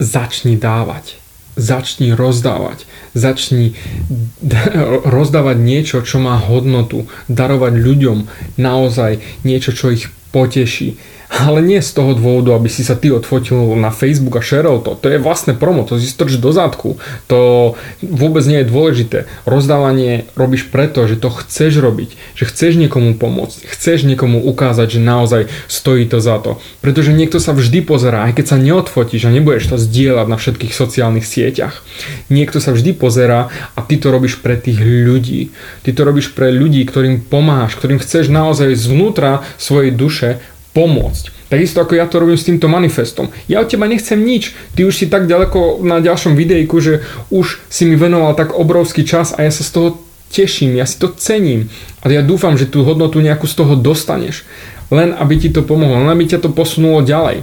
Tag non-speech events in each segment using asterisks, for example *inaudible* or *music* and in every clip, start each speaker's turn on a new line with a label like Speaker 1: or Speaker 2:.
Speaker 1: začni dávať. Začni rozdávať. Začni *laughs* rozdávať niečo, čo má hodnotu. Darovať ľuďom naozaj niečo, čo ich poteší ale nie z toho dôvodu, aby si sa ty odfotil na Facebook a šerol to. To je vlastné promo, to si strč do zadku. To vôbec nie je dôležité. Rozdávanie robíš preto, že to chceš robiť, že chceš niekomu pomôcť, chceš niekomu ukázať, že naozaj stojí to za to. Pretože niekto sa vždy pozerá, aj keď sa neodfotíš a nebudeš to zdieľať na všetkých sociálnych sieťach. Niekto sa vždy pozerá a ty to robíš pre tých ľudí. Ty to robíš pre ľudí, ktorým pomáhaš, ktorým chceš naozaj zvnútra svojej duše pomôcť. Takisto ako ja to robím s týmto manifestom. Ja od teba nechcem nič. Ty už si tak ďaleko na ďalšom videjku, že už si mi venoval tak obrovský čas a ja sa z toho teším, ja si to cením. A ja dúfam, že tú hodnotu nejakú z toho dostaneš. Len aby ti to pomohlo, len aby ťa to posunulo ďalej.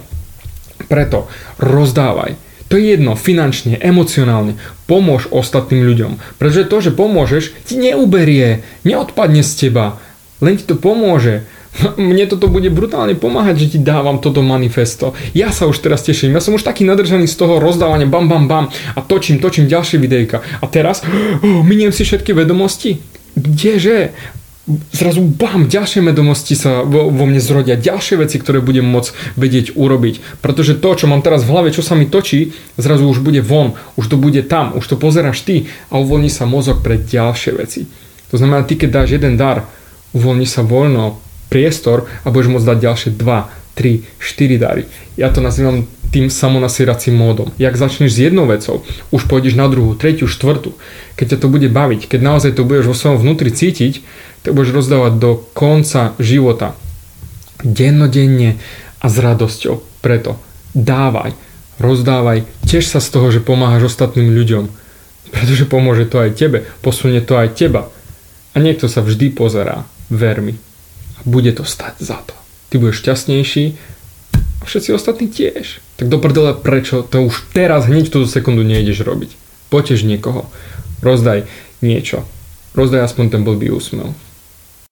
Speaker 1: Preto rozdávaj. To je jedno, finančne, emocionálne. Pomôž ostatným ľuďom. Pretože to, že pomôžeš, ti neuberie, neodpadne z teba. Len ti to pomôže. Mne toto bude brutálne pomáhať, že ti dávam toto manifesto. Ja sa už teraz teším. Ja som už taký nadržaný z toho rozdávania bam bam bam a točím, točím ďalšie videjka. A teraz oh, miniem si všetky vedomosti. Kdeže? Zrazu bam, ďalšie vedomosti sa vo, vo mne zrodia, ďalšie veci, ktoré budem môcť vedieť urobiť. Pretože to, čo mám teraz v hlave, čo sa mi točí, zrazu už bude von, už to bude tam, už to pozeráš ty a uvoľní sa mozog pre ďalšie veci. To znamená, ty keď dáš jeden dar, uvoľní sa voľno priestor a budeš môcť dať ďalšie 2, 3, 4 dary. Ja to nazývam tým samonasieracím módom. Jak začneš s jednou vecou, už pôjdeš na druhú, tretiu, štvrtú. Keď ťa to bude baviť, keď naozaj to budeš vo svojom vnútri cítiť, tak budeš rozdávať do konca života. Dennodenne a s radosťou. Preto dávaj, rozdávaj, tiež sa z toho, že pomáhaš ostatným ľuďom. Pretože pomôže to aj tebe, posunie to aj teba. A niekto sa vždy pozerá, ver mi bude to stať za to. Ty budeš šťastnejší a všetci ostatní tiež. Tak do prdele, prečo to už teraz hneď túto sekundu nejdeš robiť. Potež niekoho, rozdaj niečo, rozdaj aspoň ten blbý úsmev.